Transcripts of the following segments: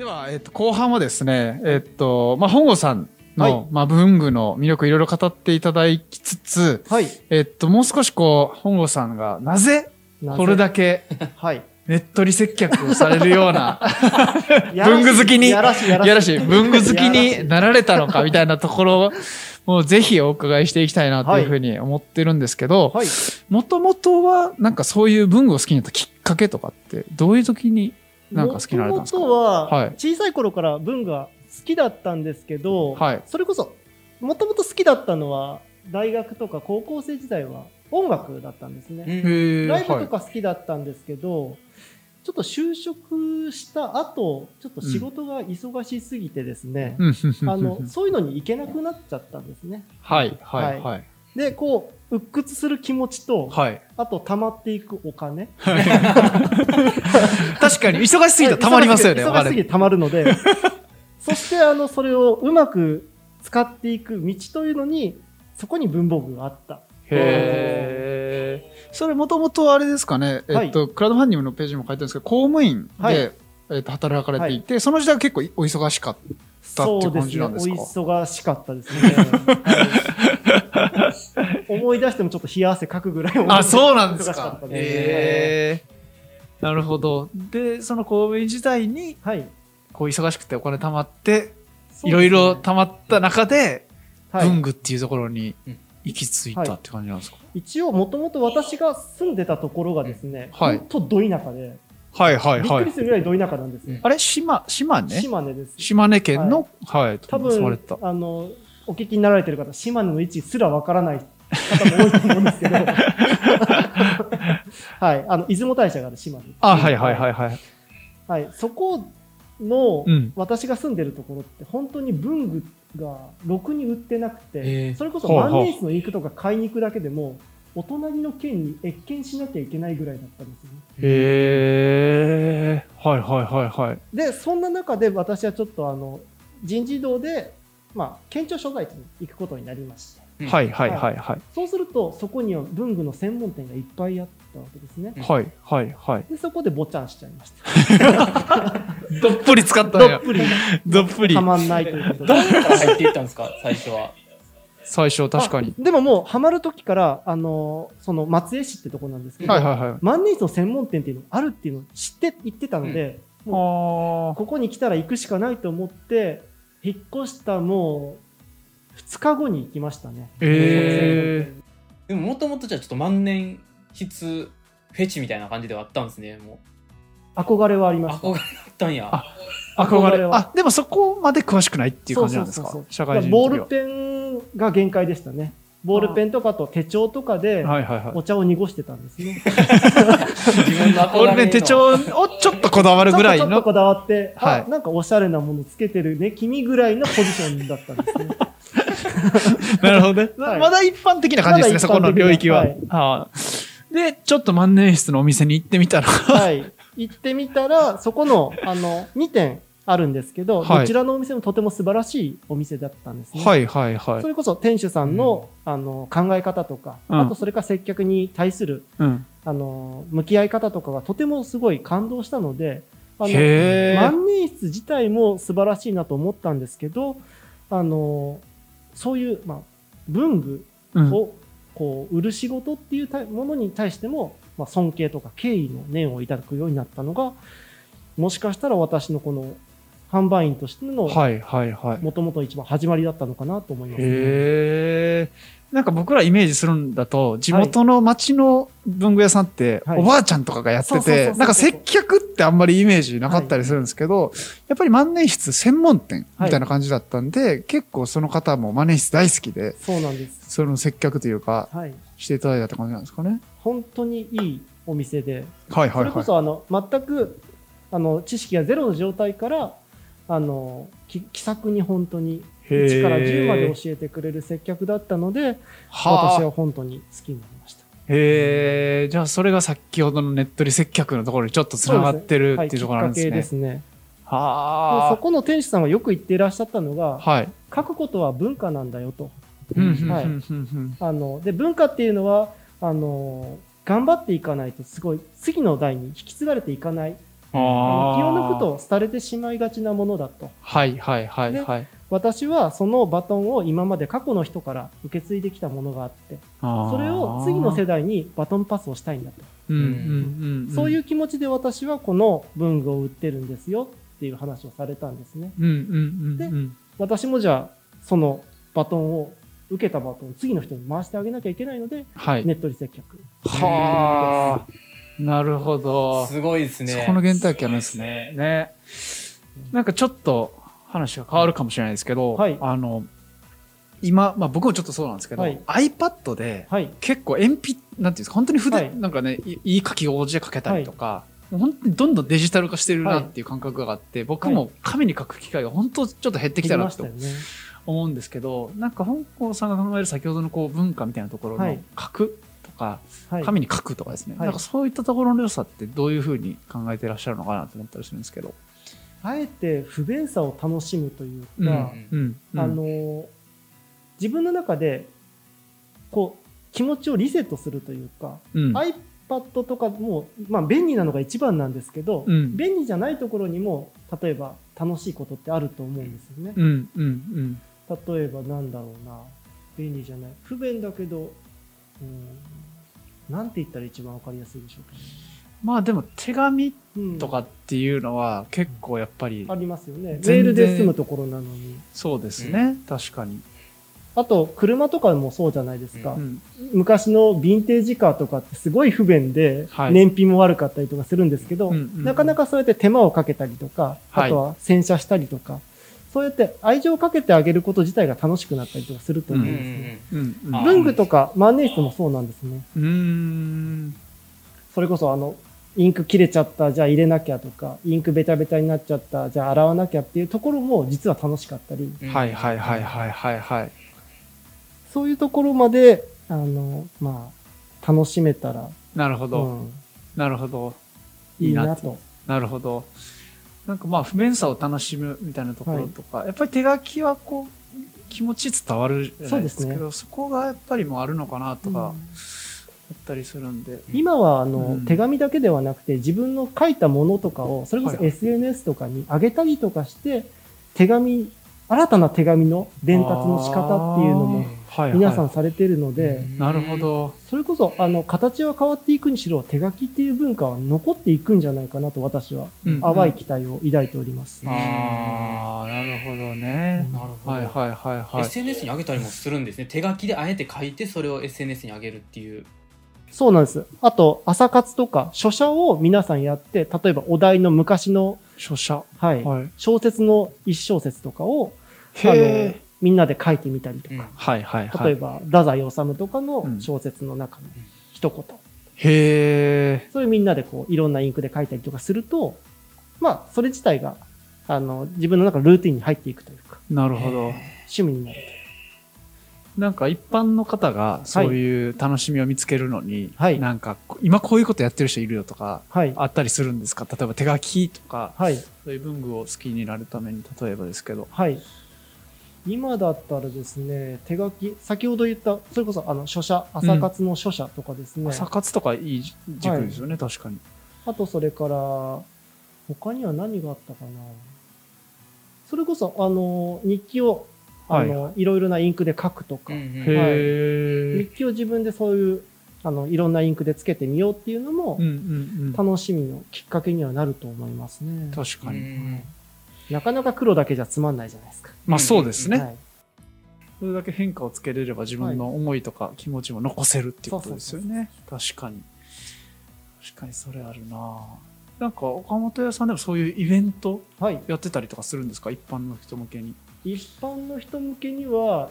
では、えっと、後半はですね、えっと、まあ、本郷さんの、はいまあ、文具の魅力いろいろ語っていただきつつ、はい。えっと、もう少しこう、本郷さんがなぜ、これだけ、はい。ねっとり接客をされるような、文具好きに、やらしい、やらしい。文具好きになられたのかみたいなところを、もうぜひお伺いしていきたいなというふうに思ってるんですけど、はい。もともとは、なんかそういう文具を好きになったきっかけとかって、どういう時になんか好きになられたんですか？もともとは、はい。小さい頃から文具が好きだったんですけど、はい。それこそ、もともと好きだったのは、大学とか高校生時代は音楽だったんですね。へーライブはいとか好きだったんですけど、ちょっと就職した後、ちょっと仕事が忙しすぎてですね、うん。あの、そういうのに行けなくなっちゃったんですね。はい、はい、はい。はい。で、こう、鬱屈する気持ちと、はい。あと溜まっていくお金。確かに、忙しすぎたらたまりますよね、お金。忙しすぎて溜まるので、そしてあの、それをうまく使っていく道というのに、そこに文房具があった。へーそれもともとあれですかね、えっと、クラウドファンディングのページにも書いてあるんですけど、公務員で、はいえっと、働かれていて、その時代は結構お忙しかったって感じなんですか？そうですね。お忙しかったですね。はい。思い出してもちょっと冷や汗かくぐらいあ、そうなんです忙しかかっ。たで。すへー。なるほど。で、その公務員時代に、はい。こう忙しくてお金貯まって、いろいろ貯まった中で、はい。文具っていうところに行き着いたって感じなんですか、一応、もともと私が住んでたところがですね、はい。ほんとど田舎で、はいはいびっくりするぐらいど田舎なんですよ。あれ？島、島根？島根です。島根県の、はい、多分住まれてた。あのお聞きになられてる方島根の位置すらわからない方も多いと思うんですけど。はい。あの出雲大社がある島ですあ、はいはいはいはい。はい、そこの、うん。私が住んでるところって本当に文具がろくに売ってなくて、それこそ万年筆のインクとか買いに行くだけでもお隣の県に越見しなきゃいけないぐらいだったんですよねへえ。はいはいはいはい。でそんな中で私はちょっとあの人事異動で、まあ、県庁所在地に行くことになりましてうんはいはいはいはい。そうするとそこには文具の専門店がいっぱいあったわけですねはいはいはい。でそこでぼちゃんしちゃいました どっぷり使った。どっぷりどっぷりた。まんないということどでうから入っていったんですか、最初は。最初確かに。あでももうハマる時からあのその松江市ってとこなんですけど、はいはいはい。万年筆の専門店っていうのがあるっていうのを知って行ってたので、あここに来たら行くしかないと思って引っ越したもう2日後に行きましたね。えでも、もともとじゃあちょっと万年筆フェチみたいな感じではあったんですね。も憧れはありう、ました。憧れだったんや。あー、憧れ。憧れはあ、でもそこまで詳しくないっていう感じなんですか？そうそうそうそう社会人ボールペンが限界でしたね。ボールペンとかと手帳とかで。お茶を濁してたんですね。ボールペン手帳をちょっとこだわるぐらいの。ちょっとこだわって、はいあなんかおしゃれなものつけてるね、君ぐらいのポジションだったんですね。なるほどね。はいまだ一般的な感じですね、そこの領域は。はいはあで、ちょっと万年筆のお店に行ってみたら、はい。行ってみたら、そこの、あの、2店あるんですけど、はいどちらのお店もとても素晴らしいお店だったんですね。はいはいはいそ。れこそ店主さんの,、あの考え方とか、うんあとそれから接客に対するうん。あの向き合い方とかがとてもすごい感動したので、あの万年筆自体も素晴らしいなと思ったんですけど、あのそういう、まあ、文具うんをこう売る仕事っていうたものに対しても、まあ、尊敬とか敬意の念をいただくようになったのが、もしかしたら私のこの販売員としてのはいはいはい。もともと一番始まりだったのかなと思います、へえ。なんか僕らイメージするんだと、地元の町の文具屋さんって、はいおばあちゃんとかがやってて、なんか接客ってあんまりイメージなかったりするんですけど、やっぱり万年筆専門店みたいな感じだったんで、結構その方も万年筆大好きで、そうなんです。その接客というか、はい。していただいたって感じなんですかね？本当にいいお店で、はいはいはい。それこそあの全くあの知識がゼロの状態からあのき気さくに本当にへー1から10まで教えてくれる接客だったので、はあ私は本当に好きになりました。へえ、じゃあそれが先ほどのネットリ接客のところにちょっと繋がってるっていうところなんですね。はい、ですね。はあ。そこの店主さんがよく言っていらっしゃったのが、はい。書くことは文化なんだよと。はいあので文化っていうのはあの頑張っていかないとすごい次の代に引き継がれていかない気を抜くと廃れてしまいがちなものだと。はいはいはいではい。私はそのバトンを今まで過去の人から受け継いできたものがあって、それを次の世代にバトンパスをしたいんだと。うんうんうんうん、そういう気持ちで私はこの文具を売ってるんですよっていう話をされたんですね。うんうんうんうん私もじゃあ、そのバトンを、受けたバトンを次の人に回してあげなきゃいけないので、はい。ネットに接客。はあ、なるほど。すごいですね。そこの原体験あるんですね。ね。なんかちょっと話が変わるかもしれないですけど、はいあの、今、まあ僕もちょっとそうなんですけど、はい iPad ではい。結構鉛筆、なんていうんですか、本当に筆、はいなんかね、いいい書き心地で書けたりとか、もう本当にどんどんデジタル化してるなっていう感覚があって、僕も紙に書く機会が本当ちょっと減ってきたなと。思うんですけど、なんか本郷さんが考える先ほどのこう文化みたいなところのはい書くとか、はい。紙に書くとかですね、はい。なんかそういったところの良さってどういうふうに考えてらっしゃるのかなと思ったりするんですけど。あえて不便さを楽しむといううんか、うんうん。あの、自分の中で、こう、気持ちをリセットするというか、うん。iPad とかも、まあ便利なのが一番なんですけど、うん。便利じゃないところにも、例えば楽しいことってあると思うんですよね。うんうん。例えばなんだろうな。便利じゃない。不便だけどうんなんて言ったら一番わかりやすいでしょうかね、まあでも手紙うんとかっていうのは結構やっぱりありますよね。メールで済むところなのに。そうですね、確かに。あと車とかもそうじゃないですか、うん昔のヴィンテージカーとかってすごい不便ではい。燃費も悪かったりとかするんですけど、うんうん。なかなかそうやって手間をかけたりとかはい。あとは洗車したりとか、そうやって愛情をかけてあげること自体が楽しくなったりとかすると思うんうんうですね。文具とか万年筆もそうなんですね。うーんそれこそあの、インク切れちゃった、じゃあ入れなきゃとか、インクベタベタになっちゃった、じゃあ洗わなきゃっていうところも実は楽しかったり、うんはいはいはいはいはいはい。そういうところまで、あの、まあ、楽しめたら、なるほど、うん、なるほど。いいなと。なるほど。なんかまあ不便さを楽しむみたいなところとか、やっぱり手書きはこう気持ち伝わるじゃないですけど、そこがやっぱりもうあるのかなとか、うん。あったりするんで。今はあの、うん。手紙だけではなくて自分の書いたものとかをそれこそはいはい SNS とかに上げたりとかして手紙新たな手紙の伝達の仕方っていうのもはいはい、皆さんされているので、なるほど。それこそあの形は変わっていくにしろ手書きっていう文化は残っていくんじゃないかなと私はうん淡い期待を抱いております。ああ、なるほどね。なるほど、はいはいはいはい。SNS に上げたりもするんですね手書きであえて書いてそれを SNS に上げるっていうそうなんです。あと、朝活とか書写を皆さんやって、例えばお題の昔の、書写。はい、はい。小説の一小節とかを、あのへえ。みんなで書いてみたりとうんか、はいはいはい。例えば、太宰治とかうのん小説の中の一言。へえ。それみんなでこう、いろんなインクで書いたりとかすると、まあ、それ自体が、あの、自分の中のルーティンに入っていくというか、なるほど。趣味になるなんか一般の方がそういう楽しみを見つけるのに、はいなんかこ今こういうことやってる人いるよとかと。はい。あったりするんですか？例えば手書きとか、はい。そういう文具を好きになるために例えばですけど。はい。今だったらですね、手書き、先ほど言った、それこそあの書写、朝活の書写とかですね、朝活とかいい軸ですよね、確かに。あとそれから、他には何があったかな。それこそ、あの、日記を、あの、いろいろなインクで書くとか、うんうんへ日え。記を自分でそういう、あの、いろんなインクでつけてみようっていうのもうん、うんうん。楽しみのきっかけにはなると思いますね。確かに。うんなかなか黒だけじゃつまんないじゃないですか。まあそうですね。はい。それだけ変化をつけれれば自分の思いとか気持ちも残せるっていうことですよね。確かに。確かにそれあるななんか岡本屋さんでもそういうイベントはい。やってたりとかするんですか？一般の人向けに。一般の人向けには、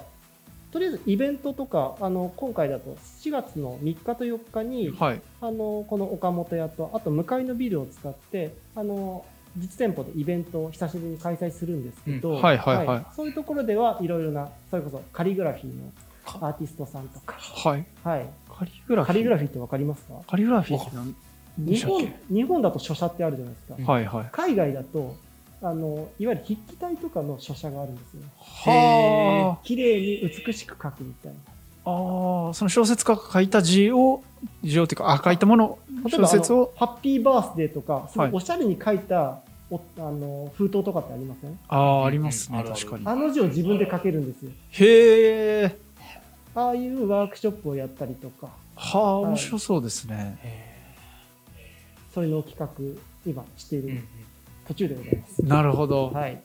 とりあえずイベントとか、あの、今回だと7月の3日と4日に、はい。あの、この岡本屋と、あと向かいのビルを使って、あの、実店舗でイベントを久しぶりに開催するんですけど、うんはいはいはいそういうところではいろいろな、それこそカリグラフィーのアーティストさんとか、はい。はい。カリグラフィー？カリグラフィーってわかりますか？カリグラフィーって何？で日本したっけ、日本だと書写ってあるじゃないですか。はいはい。海外だと、あの、いわゆる筆記体とかの書写があるんですよ。は綺麗に美しく書くみたいな。あ。ああ、その小説家が書いた字を、字をっていうか、あ、書いたもの小説を、のハッピーバースデーとか、すごいはいおしゃれに書いた、おあの封筒とかってありません？ああ、ありますね、確かに。あの字を自分で書けるんですよ。へえ。ああいうワークショップをやったりとか、はあ、面白そうですね。それの企画、今している途中でございます。なるほど。はい。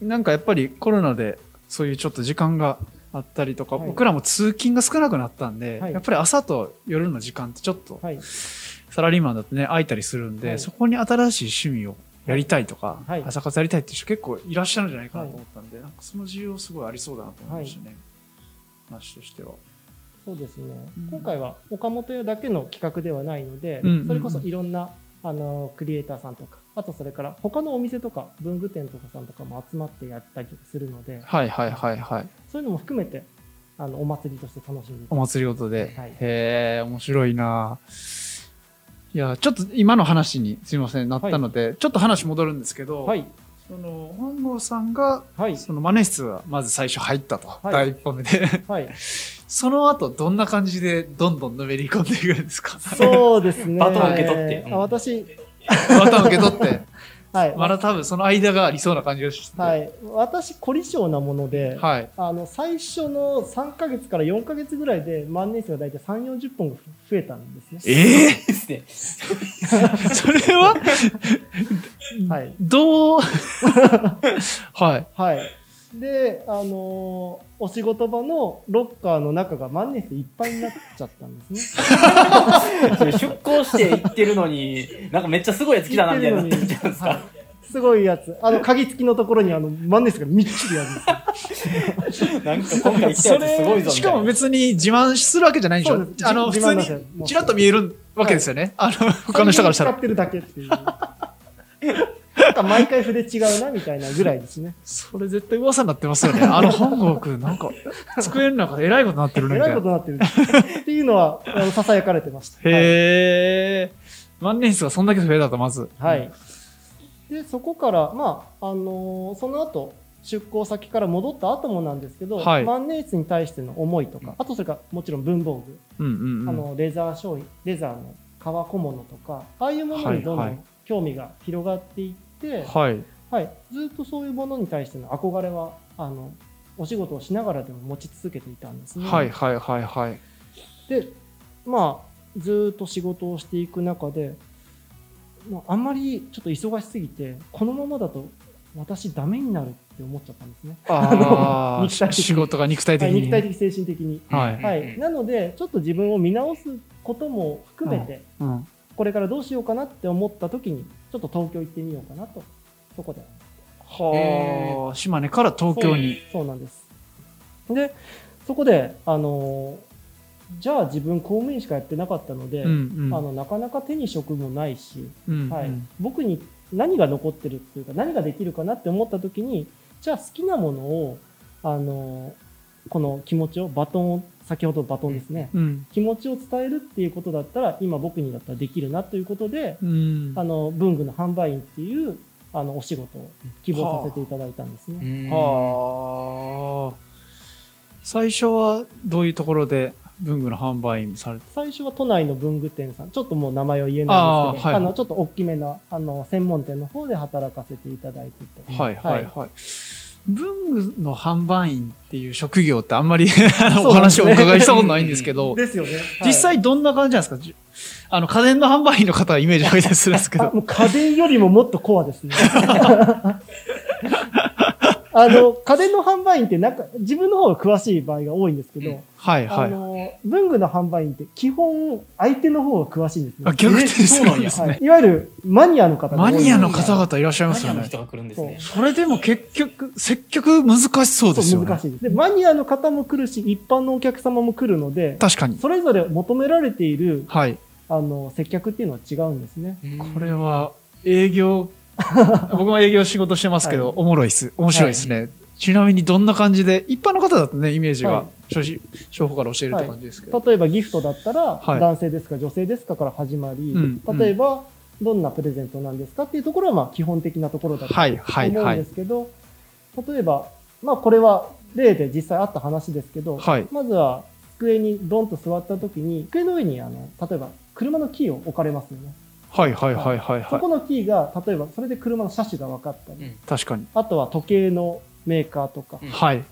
なんかやっぱりコロナでそういうちょっと時間があったりとか、はい。僕らも通勤が少なくなったんで、はい。やっぱり朝と夜の時間ってちょっとはい。サラリーマンだとね空いたりするんで、はい。そこに新しい趣味をやりたいとか、はい。朝活やりたいっていう人結構いらっしゃるんじゃないかなと思ったんで、なんかその需要すごいありそうだなと思いましたね、話としては。そうですね、うん。今回は岡本屋だけの企画ではないので、うんうんうん。それこそいろんなあのクリエイターさんとか、あとそれから他のお店とか文具店とかさんとかも集まってやったりとかするので、はいはいはいはい。そういうのも含めてあのお祭りとして楽しんでいたおだ祭りごとで。はいへえ、面白いな。いや、ちょっと今の話にすみません、なったので、ちょっと話戻るんですけど、はい、その本郷さんがはい、そのマネ室はまず最初入ったと、はい。第一歩目で。はい、その後どんな感じでどんどんのめり込んでいくんですか？そうですね。バトン受け取って。うんあ私、また受け取って。はい、まだ多分その間がありそうな感じがして。はい、私、凝り性なもので、はい。あの最初の3ヶ月から4ヶ月ぐらいで万年筆が大体3、40本が増えたんですね。ええですね。それは？はい。どう？はい。はい。で、あのーお仕事場のロッカーの中が万年筆いっぱいになっちゃったんですね。出向して行ってるのに、なんかめっちゃすごいやつ来たなみたいになってんじゃないですごいやつ。あの、鍵付きのところにあの万年筆がみっちりあるんですよ。なんか今回来たそやつすごいぞみたいな。れしかも別に自慢するわけじゃないんでしょ？そうですあの普自慢なん通ですよにちらっと見えるわけですよね、あの他の人からしたら使ってるだけっていう。なんか毎回筆違うなみたいなぐらいですね。それ絶対噂になってますよねあの本郷くんなんか 机の中でえらいことになってるねえみたいならいことになってる。っていうのは、あの、囁かれてました。はいへえ。万年筆がそんだけ増えたと、まず。はい。で、そこから、まあ、あのーその後、出向先から戻った後もなんですけど、はい万年筆に対しての思いとか、あとそれからもちろん文房具、うんうんうん。あの、レザー商品、レザーの革小物とか、ああいうものにどんどはいはいん興味が広がっていって、はい。はい、ずっとそういうものに対しての憧れは、あの、お仕事をしながらでも持ち続けていたんですね。はいはいはいはい。で、まあ、ずーっと仕事をしていく中で、まあ、あんまりちょっと忙しすぎて、このままだと私ダメになるって思っちゃったんですね。あ あ、肉体的に仕事が肉体的はい、に。肉体的、精神的に。はいはい。なので、ちょっと自分を見直すことも含めて、うん。これからどうしようかなって思った時に、ちょっと東京行ってみようかなと、そこで。はあ、島根から東京に。そうなんです。で、そこで、あのーじゃあ自分公務員しかやってなかったので、うんうん。あのなかなか手に職もないし、うんうんはい、僕に何が残ってるっていうか何ができるかなって思った時にじゃあ好きなものをあのこの気持ちをバトンを先ほどバトンですね、うん。気持ちを伝えるっていうことだったら今僕にだったらできるなということで、うん。あの文具の販売員っていうあのお仕事を希望させていただいたんですね。うんはあ。最初はどういうところで文具の販売員されて最初は都内の文具店さん、ちょっともう名前は言えないんですけど、あ,、はいのちょっと大きめなあの専門店の方で働かせていただいてて、はいはいはい。文具の販売員っていう職業ってあんまり お話をお伺いしたことないんですけど、ですよね。はい実際どんな感じなんですか？じあの、家電の販売員の方はイメージ湧いたりするんですけど。あもう家電よりももっとコアですね。あの、家電の販売員ってなんか、自分の方が詳しい場合が多いんですけど、あはいはい。の、文具の販売員って基本相手の方が詳しいんですね。あ、逆転するんですね。はい。いわゆるマニアの方マニアの方々いらっしゃいますよねマニアの人。が来るんですね。それでも結局、接客難しそうですよね。そう難しいです。で、マニアの方も来るし、一般のお客様も来るので、確かに。それぞれ求められている、はい。あの、接客っていうのは違うんですね。これは、営業、僕も営業仕事してますけど、はいおもろいっす。面白いですね。ちなみにどんな感じで、一般の方だとね、イメージがはい、初心、初歩から教えるって感じですけど。例えばギフトだったら、はい男性ですか女性ですかから始まり、うん例えば、どんなプレゼントなんですかっていうところは、まあ、基本的なところだとはいはい思うんではい。すけど、例えば、まあ、これは例で実際あった話ですけど、はいまずは、机にドンと座った時に机の上にあの例えば車のキーを置かれますよね。はいはいはいはいはい。そこのキーが例えばそれで車の車種が分かったり、うん。確かに。あとは時計のメーカーとか、うん。はい。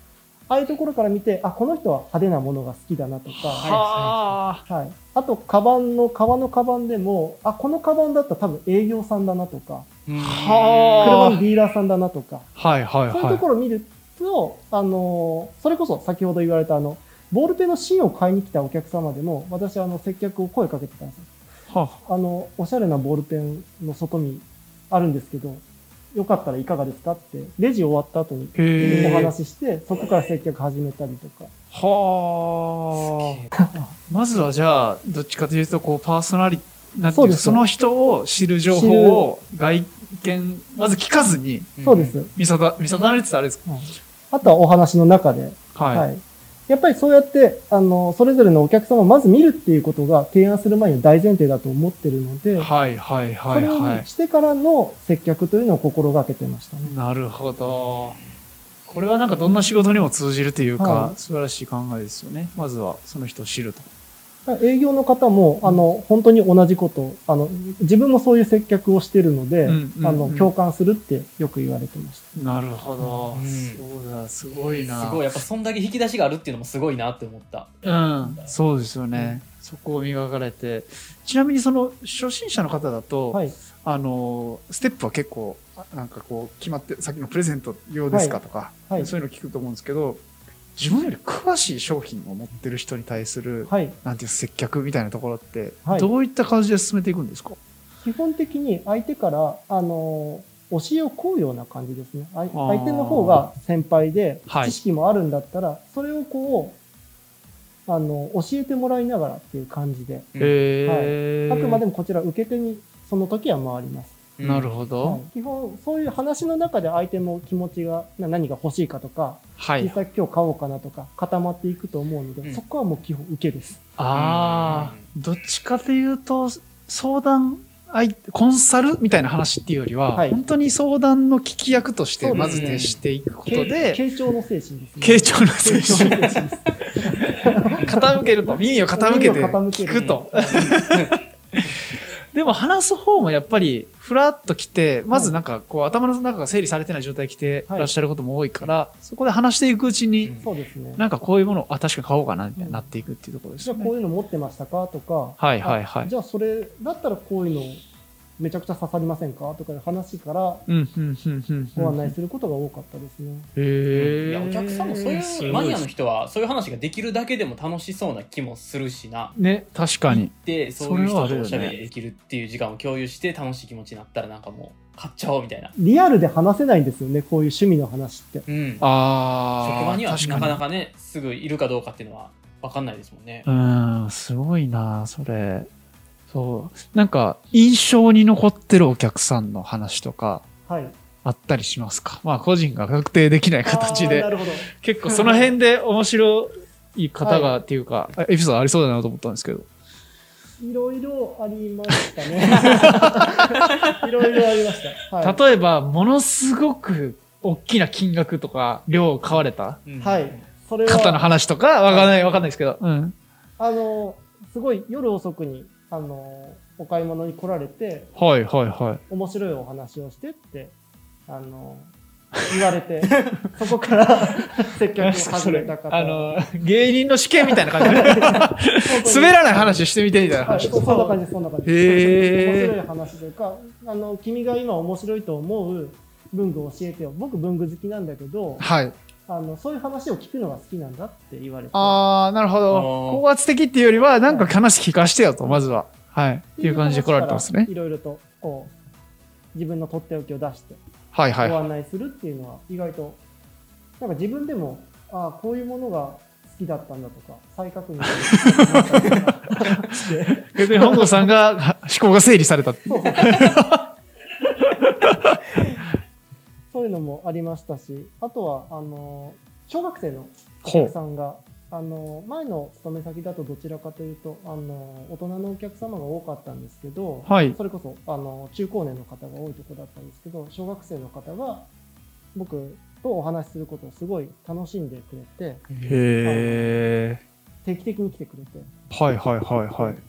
ああいうところから見てあこの人は派手なものが好きだなとか、はあ。はい、あとカバンの革のカバンでもあこのカバンだったら多分営業さんだなとか。うん。はあ。車のディーラーさんだなとか。はいはいそういうとはころを見ると、あのそれこそ先ほど言われたあのボールペンの芯を買いに来たお客様でも私あの接客を声かけてたんですよ。い。はあ。のおしゃれなボールペンの外見あるんですけどよかったらいかがですかってレジ終わった後に。お話ししてそこから接客始めたりとか。はあ。まずはじゃあ、どっちかというと、こう、パーソナリ、なんていうそです。その人を知る情報を外見、まず聞かずに、そうです、見定見定めるって言ったらあれですか？あとはお話の中で。はい。はい。やっぱりそうやって、あの、それぞれのお客様をまず見るっていうことが提案する前に大前提だと思ってるので、はいはいそれはいはをしてからの接客というのを心がけてましたねい。。なるほど。これはなんかどんな仕事にも通じるというか、はい素晴らしい考えですよね。まずはその人を知ると。営業の方も、あの、本当に同じことを、あの、自分もそういう接客をしてるので、うんうんうんあの、共感するってよく言われてましなるほど。うんそうだ、すごいな。すごいやっぱそんだけ引き出しがあるっていうのもすごいなって思ったうん、そうですよね。そこを磨かれて。ちなみにその初心者の方だと、た。はい。あの、ステップは結構、あなんかこう、決まって、さっきのプレゼント用ですかとか、はい。そういうの聞くと思うんですけど、自分より詳しい商品を持ってる人に対する、はい。なんていう接客みたいなところって、はい。どういった感じで進めていくんですか？基本的に相手から、あの、教えを請うような感じですね。相手の方が先輩ではい。知識もあるんだったら、それをこう、あの、教えてもらいながらっていう感じで、うんえーあくまでもこちら受け手にその時は回ります。なるほど。はい基本、そういう話の中で相手も気持ちが、な何が欲しいかとか、はい。実際今日買おうかなとか固まっていくと思うので、うんそこはもう基本受けです。ああ、どっちかというと、相談コンサルみたいな話っていうよりは、はい本当に相談の聞き役として、まず徹していくこと傾で、傾聴の精神ですね。傾聴の精神。傾 けると、耳を傾けて耳を傾ける聞くと。でも話す方もやっぱり、ふらっと来て、まずなんかこう頭の中が整理されてない状態で来てらっしゃることも多いから、そこで話していくうちに、うんそうですね。なんかこういうものを、あ、確かに買おうかな、みたいになっていくっていうところですよね。じゃあこう。いうの持ってましたかとか、はいはいはい。あじゃあそれだったらこういうのめちゃくちゃ刺さりませんか？とかいう話から。ご案内することが多かったですね。へえ。いやお客さんもそういうマニアの人はそういう話ができるだけでも楽しそうな気もするしなね、確かに。でそういう人とおしゃべりできるっていう時間を共有して楽しい気持ちになったらなんかもう買っちゃおうみたいな、リアルで話せないんですよね、こういう趣味の話って。うん、職ああ。場には確なかなかねすぐいるかどうかっていうのは分かんないですもんね、うん、すごいな、それ。そう。なんか、印象に残ってるお客さんの話とか、はい。あったりしますか？まあ、個人が確定できない形であーな。るほど。結構その辺で面白い方が、っていうか、エピソードありそうだなと思ったんですけど。いろいろありましたね。いろいろありました。はい。例えば、ものすごく大きな金額とか、量を買われた？うんはい。それ方のは、話とか、わかんない、わかんないですけど。うん。あの、すごい夜遅くに、あの、お買い物に来られて、はい、はい、はい。面白いお話をしてって、あの、言われて、そこから 接客を始めた方。あの、芸人の試験みたいな感じで、滑らない話してみてみたいなはい、話。そそんな感じそんな感じー面白い話というか、あの、君が今面白いと思う文具を教えてよ。僕文具好きなんだけど、はい。あの、そういう話を聞くのが好きなんだって言われて。あー、なるほど。高圧的っていうよりは、なんか話聞かしてよと、まずは。はい。っていう感じで来られてますねい。ろいろと、こう、自分のとっておきを出して、はいはいはい。ご案内するっていうのは、意外と、なんか自分でも、ああ、こういうものが好きだったんだとか、再確認 逆に本郷さんがは思考が整理されたっていう。そういうのもありましたし、あとは、あの、小学生のお。客さんが、あの、前の勤め先だとどちらかというと、あの、大人のお客様が多かったんですけど、はい。それこそ、あの、中高年の方が多いところだったんですけど、小学生の方が、僕とお話しすることをすごい楽しんでくれて、へ定期的に来てくれてはいはいはいはい。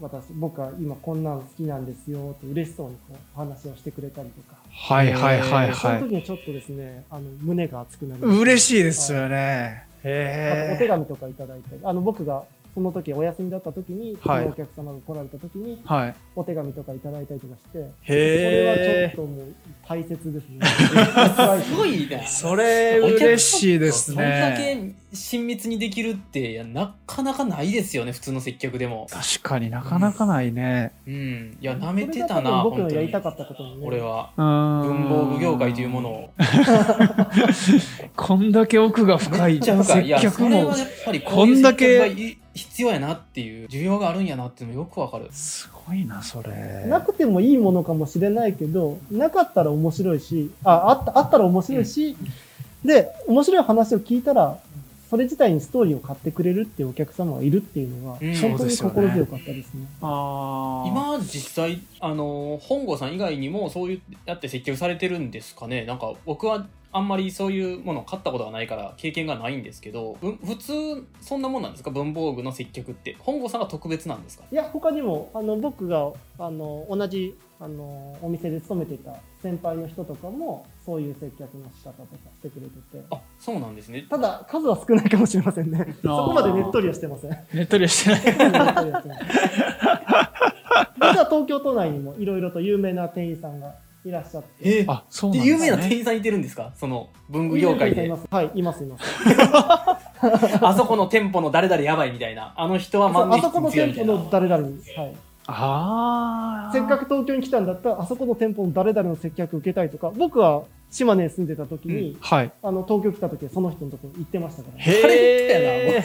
私僕は今こんなの好きなんですよって嬉しそうにこうお話をしてくれたりとか、はいはいはいそのは時にちょっとですねあの胸が熱くなりい。ました嬉しいですよね。へえ。手紙とかいただいたりあの僕がその時お休みだった時に、はい。お客様が来られた時にはい。お手紙とかいただいたりとかしてこへれはちょえっ。ともう大切ですね。すごいね。それ嬉しいですそんだね。け親密にできるっていやなかなかないですよね普通の接客でも。確かになかなかないね。うん。いやなめてたな僕のやりたかったことにね。俺は。文文房具業界というものを。こんだけ奥が深い接客も。それはやっぱりこんだけ必要やなっていう需要があるんやなっていうのよくわかる。すごいなそれ。なくてもいいものかもしれないけど、なかったら面白いし、あ、あった、あったら面白いし、で、面白い話を聞いたら、それ自体にストーリーを買ってくれるっていうお客様がいるっていうのが、うん。本当に心強かったですね。あー。今実際あの本郷さん以外にもそういうやって接客されてるんですかね？なんか僕はあんまりそういうものを買ったことがないから経験がないんですけどぶ普通そんなもんなんですか？文房具の接客って。本郷さんが特別なんですか？いや、他にも、あの、僕が、あの、同じ、あの、お店で勤めていた先輩の人とかも、そういう接客の仕方とかしてくれてて。あそうなんですね。ただ、数は少ないかもしれませんね。そこまでねっとりはしてません。ネットリはしてない。ねっとりはしてません実は東京都内にもいろいろと有名な店員さんがいらっしゃって。えあそうなんですねで有名な店員さんいてるんですか？その文具業界でいます。はい、います、います。あそこの店舗の誰々やばいみたいなあの人は万年強いみたいな店舗の誰々に、はい。ああせっかく東京に来たんだったら、あそこの店舗の誰々の接客受けたいとか、僕は島根に住んでた時に、はい。あの、東京来た時はその人のところ行ってましたから、へえ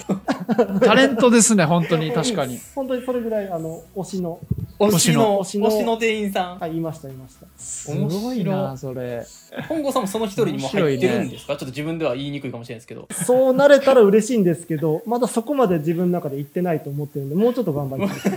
タレントですね本当に確かに。本当にそれぐらい、あの、推しの、推しの。推しの推しの店員さん。はい、いました、いました。すごいなそれ。本郷さんもその一人にも入ってるんですか、ちょっと自分では言いにくいかもしれないですけど。そうなれたら嬉しいんですけど、まだそこまで自分の中で行ってないと思ってるんで、もうちょっと頑張りたい。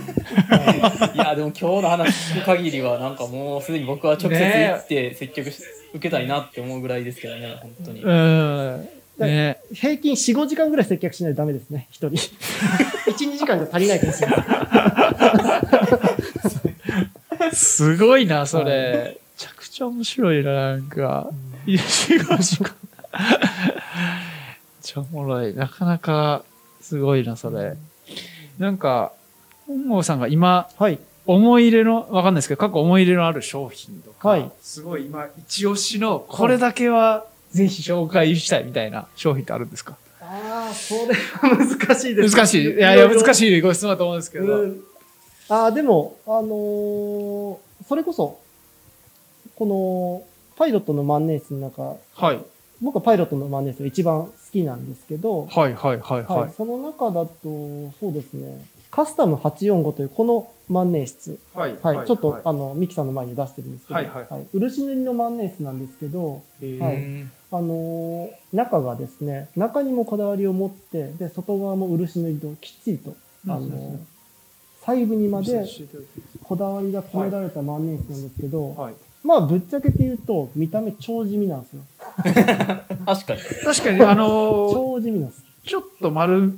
はい。いやでも今日の話聞く限りはなんかもうすでに僕は直接行って接客し受けたいなって思うぐらいですけどね本当に、うん。ね。平均4、5時間ぐらい接客しないとダメですね、一人。1、2時間じゃ足りないかもしれない。すごいなそれ。めちゃくちゃ面白いななんか。いや仕事仕事めっちゃおもろい。なかなかすごいなそれ。なんか本郷さんが今はい。思い入れの、わかんないですけど、過去思い入れのある商品とか、はいすごい今、一押しの、これだけはぜひ紹介したいみたいな商品ってあるんですか？ああ、それは難しいです。難しい。いやいや、難いしいご質問だと思うんですけど。うんああ、でも、あのーそれこそ、この、パイロットの万年筆の中、はい。僕はパイロットの万年筆が一番好きなんですけど、はいはいはいは、はいい。その中だと、そうですね、カスタム845というこの万年筆。はい。はい、ちょっと、あの、ミキさんの前に出してるんですけど、はいはい。漆塗りの万年筆なんですけど、はい。うんあのー中がですね、中にもこだわりを持って、で、外側も漆塗りときっちりと、あのー細部にまでこだわりが込められた万年筆なんですけど、はい。まあ、ぶっちゃけて言うと、見た目超地味なんですよ。確かに。確かに、あのー超地味なんです。ちょっと丸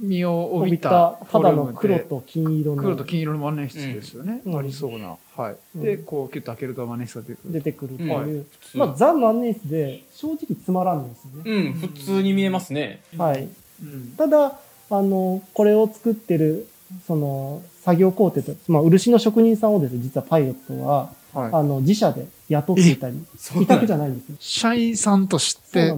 みを帯びたた、ただの黒と金色の黒と金色の万年筆ですよね。うんありそうな。はい。うんで、こう、キュッと開けると万年筆が出てくる。出てくるっていう、はいまあ、ザ万年筆で正直つまらんんですよね。うん普通に見えますねはい。うんただ、あの、これを作ってる、その、作業工程と、まあ、漆の職人さんをですね、実はパイロットは、はい。あの、自社で雇っていたり、委託じゃないんですよ。社員さんとして。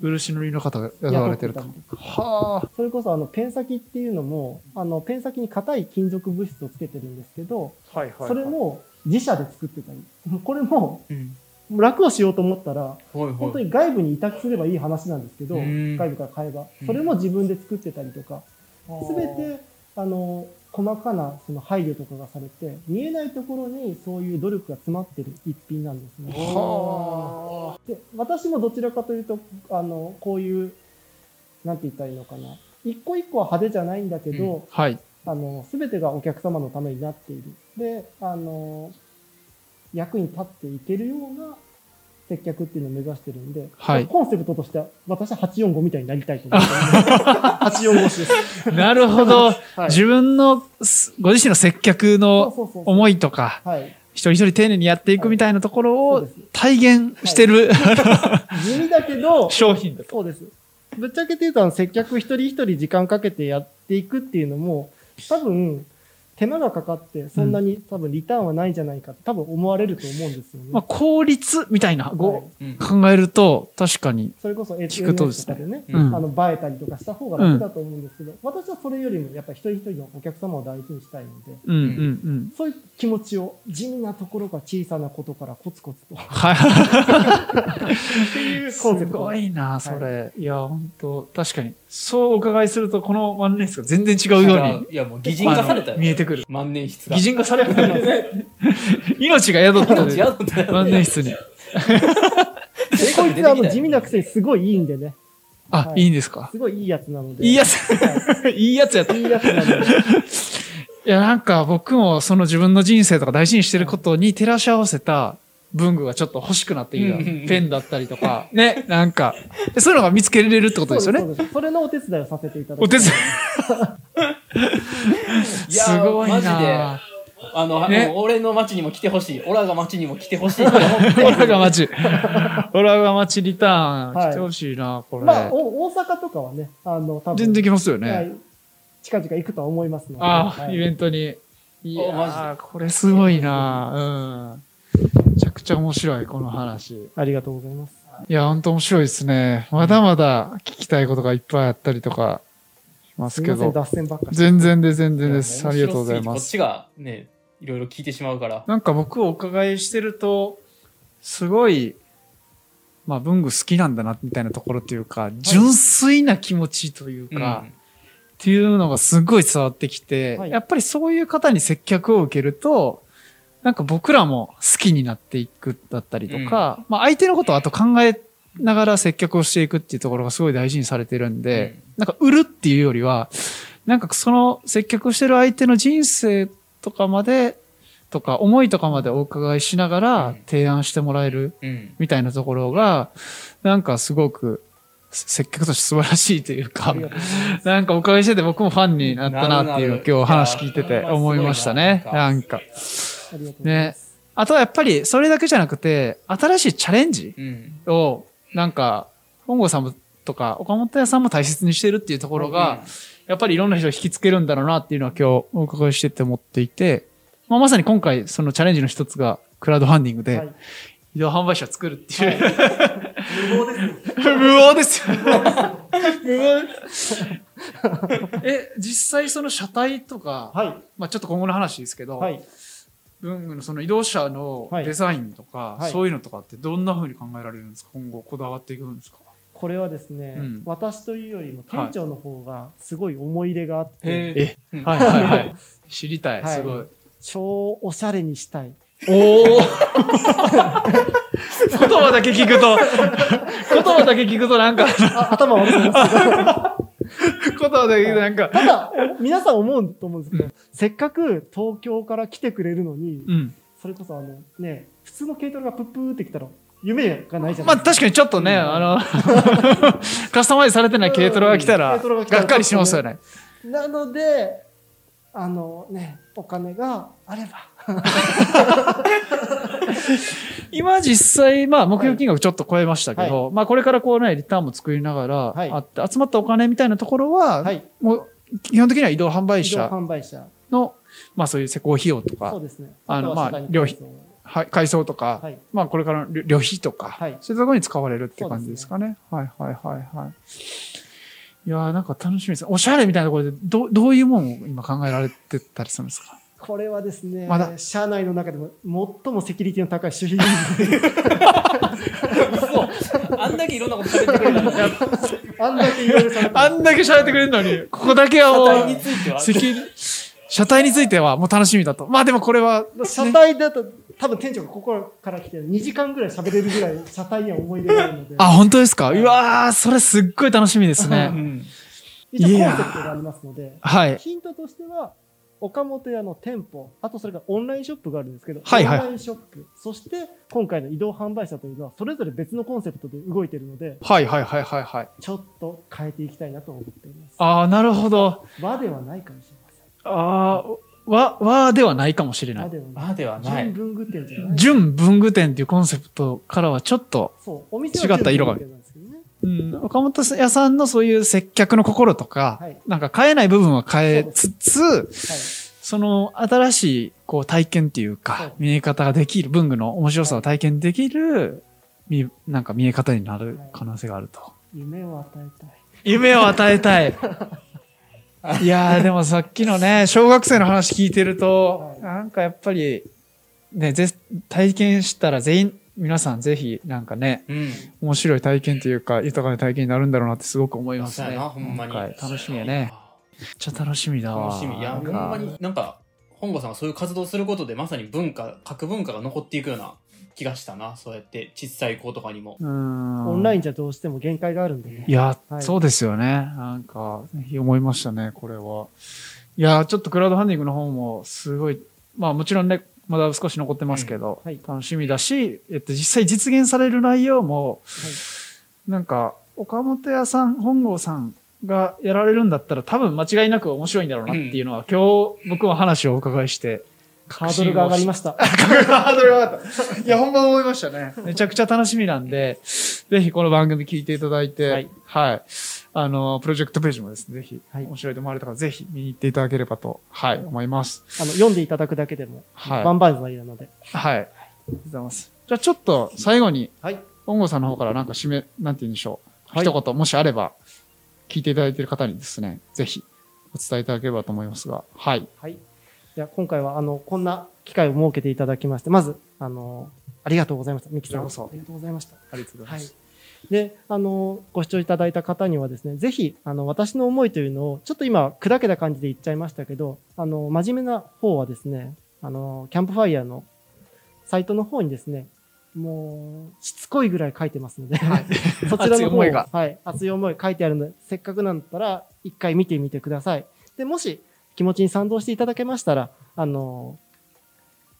漆塗りの方が雇われてると。はあ。それこそ、あの、ペン先っていうのも、あの、ペン先に硬い金属物質をつけてるんですけど、はいはそれも自社で作ってたり、これもうん楽をしようと思ったら、はいはい本当に外部に委託すればいい話なんですけど、うん外部から買えばう。んそれも自分で作ってたりとか、すべて、あの、細かなその配慮とかがされて、見えないところにそういう努力が詰まってる一品なんですね。はで、私もどちらかというと、あの、こういう、なんて言ったらいいのかな。一個一個は派手じゃないんだけど、あ。はい。あの、すべてがお客様のためになっている。で、あの、役に立っていけるような接客っていうのを目指してるんで、はいコンセプトとしては、私は845みたいになりたいと思ってるんで、845推しです。なるほど。はい自分のす、ご自身の接客のそうそう思いとか、はい。一人一人丁寧にやっていくみたいなところを体現してる、地味だけど、商品だと。そうです。ぶっちゃけて言うと、あの接客一人一人時間かけてやっていくっていうのも、多分、手間がかかって、そんなに多分リターンはないんじゃないかって多分思われると思うんですよね。まあ、効率みたいな、はい考えると、確かに。それこそ聞くとですね SNS とかでね、うんあの映えたりとかした方が楽だと思うんですけど、私はそれよりもやっぱり一人一人のお客様を大事にしたいので、うんうんうん。そういう気持ちを地味なところが小さなことからコツコツと。はい。っていうコンセすプト。ごいな、それ。い、や、本当確かに。そうお伺いすると、この万年筆が全然違うようにいや、もう擬人化されたよ。見えてくる。万年筆が。擬人化され る。命が宿った命で宿っ万年筆に。でこいつあの地味なくせにすごいいいんでね。あ、はいいいんですか？すごいいいやつなので。いいやつ、いいやつやった。いいいやつなので。や、なんか僕もその自分の人生とか大事にしてることに照らし合わせた文具がちょっと欲しくなってきた。ペンだったりとか。ね、なんか。でそういうのが見つけれるってことですよね。そそれのお手伝いをさせていただきお手伝い。すごいマジでなあの、ね俺の町にも来てほしい。オラが町にも来てほしいって思って。オラが町。オラが町リターン。はい来てほしいな、これ。まあ、お大阪とかはね、あの、多分。全然来ますよはね。い。近々行くとは思いますので。ああ、はいイベントに。いやこれすごいなうん。めちゃくちゃ面白い、この話。ありがとうございます。いや、本当面白いですね。まだまだ聞きたいことがいっぱいあったりとかしますけど。脱線ばっかり。全然で全然です。ありがとうございます。こっちがね、いろいろ聞いてしまうから。なんか僕お伺いしてると、すごい、まあ文具好きなんだな、みたいなところというか、純粋な気持ちというか、っていうのがすごい伝わってきて、はいやっぱりそういう方に接客を受けると、なんか僕らも好きになっていくだったりとか、まあ相手のことをあと考えながら接客をしていくっていうところがすごい大事にされてるんで、うんなんか売るっていうよりは、なんかその接客をしてる相手の人生とかまで、とか思いとかまでお伺いしながうらん提案してもらえるうん。みたいなところが、なんかすごく接客として素晴らしいというか。なんかお伺いしてて僕もファンになったなっていう今日話聞いてて思いましたね。なんか。ありがとうございねます。。あとはやっぱりそれだけじゃなくて、新しいチャレンジうん。を、なんか、本郷さんもとか岡本屋さんも大切にしてるっていうところが、やっぱりいろんな人を引きつけるんだろうなっていうのは今日お伺いしてて思っていて、まあ、まさに今回そのチャレンジの一つがクラウドファンディングではい。移動販売車を作るっていう、無謀です。無謀ですよ。無謀。え、実際その車体とか、はい。まあちょっと今後の話ですけど、はい。文具のその移動車のはい。デザインとか、はい。そういうのとかってどんな風に考えられるんですか？今後こだわっていくんですか？これはですね、うん。私というよりも店長の方がすごい思い入れがあって、へえ？はいはいはい。知りたい、はい。すごい。超おしゃれにしたい。おお 言葉だけ聞くと、言葉だけ聞くとなんか、あ頭悪いんですけど。言葉だけ聞くとなんか、ただ、お皆さん思うと思うんですけど、せっかく東京から来てくれるのに、うん。それこそあのね、普通の軽トラがプップーってきたら夢がないじゃまあないですか。確かにちょっとね、あの、カスタマイズされてない軽トラが来たらがっかりしますよね。なので、あのね、お金があれば。今実際、まあ目標金額ちょっと超えましたけど、まあこれからこうね、リターンも作りながら、はいあって、集まったお金みたいなところは、はい。もう基本的には移動販売車。の、まあそういう施工費用とそかう、ですね。あのまあ料費はい改装とか、はい。まあこれからの旅旅費とか、はいそういうところに使われるって感じですかね。はいはいはいはい。いやーなんか楽しみです。おしゃれみたいなところで、どどういうもんを今考えられてたりするんですか？これはですね、まだ社内の中でも最もセキュリティの高い守秘嘘あんだけいろんなこと喋ってくれたのに。あんだけいろいろされてあんだけ喋ってくれるのに、ここだけはもう車体については。車体についてはもう楽しみだと。まあでもこれは、車体だと、多分店長がここから来て2時間ぐらい喋れるぐらい車体には思い出があるので。あ、本当ですか？うわー、それすっごい楽しみですね。うん。一応コンセプトがありますので、はい。ヒントとしては、岡本屋の店舗、あとそれからオンラインショップがあるんですけど、はいはいオンラインショップ、そして今回の移動販売車というのは、それぞれ別のコンセプトで動いているので、はいはいはいはいはい。ちょっと変えていきたいなと思っています。ああ、なるほど。和ではないかもしれません。ああ、和、和ではないかもしれない。和ではない。あではない純文具店じゃない。純文具店っていうコンセプトからはちょっと、そう、お店は違った色が純文具店なんですけどね。うん、岡本屋さんのそういう接客の心とか、はいなんか変えない部分は変えつつ、はい。その新しいこう体験っていうか、見え方ができる、文具の面白さを体験できる、みなんか見え方になる可能性があると。夢を与えたい。夢を与えたい。いやー、でもさっきのね、小学生の話聞いてると、はいなんかやっぱり、ね、ぜ体験したら全員、皆さんぜひ、なんかね、うん。面白い体験というか、豊かな体験になるんだろうなってすごく思いますね。ほんまに。今回楽しみやね。めっちゃ楽しみだわ。楽しみ。いや、ほんまになんか、本郷さんがそういう活動することで、まさに文化、核文化が残っていくような気がしたな。そうやって、小さい子とかにも。うん。オンラインじゃどうしても限界があるんでね。いや、はいそうですよね。なんか、ぜひ思いましたね、これは。いや、ちょっとクラウドファンディングの方も、すごい、まあもちろんね、まだ少し残ってますけど、うんはい楽しみだし、えっと、実際実現される内容も、はいなんか、岡本屋さん、本郷さんがやられるんだったら、多分間違いなく面白いんだろうなっていうのは、今日僕は話をお伺いして、ハードルが上がりました。ハードルが上がった。いや、ほんま思いましたね。めちゃくちゃ楽しみなんで、ぜひこの番組聞いていただいて、はいはい。あの、プロジェクトページもですね、ぜひ、はい面白いと思われた方、ぜひ見に行っていただければと、はい、思います。あの、読んでいただくだけでも、はい万々歳なので。はい。ありがとうございます。じゃあちょっと最後に、はい。本郷さんの方からなんか締め、なんて言うんでしょう。はい一言、もしあれば、聞いていただいている方にですね、ぜひ、お伝えいただければと思いますが、はい。はい。じゃあ今回は、あの、こんな機会を設けていただきまして、まず、あの、ありがとうございました。ミキさん。ありがとうございました。ありがとうござはい。で、あの、ご視聴いただいた方にはですね、ぜひ、あの、私の思いというのを、ちょっと今、砕けた感じで言っちゃいましたけど、あの、真面目な方はですね、あの、キャンプファイヤーのサイトの方にですね、もう、しつこいぐらい書いてますので、はい そちらの方熱い思いがはい、熱い思い書いてあるので、せっかくなんだったら、一回見てみてください。で、もし、気持ちに賛同していただけましたら、あの、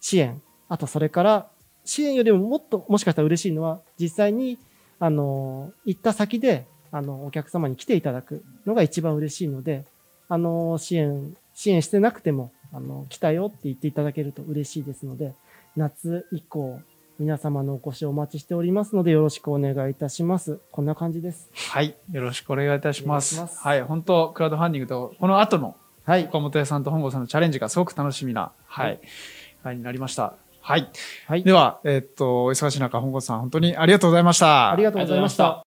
支援、あとそれから、支援よりももっともしかしたら嬉しいのは、実際に、あの、行った先で、あの、お客様に来ていただくのが一番嬉しいので、あの、支援、支援してなくても、あの、来たよって言っていただけると嬉しいですので、夏以降、皆様のお越しをお待ちしておりますので、よろしくお願いいたします。こんな感じです。はい。よろしくお願いいたします。いしますはい。本当クラウドファンディングと、この後のはい。岡本屋さんと本郷さんのチャレンジがすごく楽しみな、はい、はい回になりました。はい。はいでは、えーっと、お忙しい中、本郷さん、本当にありがとうございました。ありがとうございました。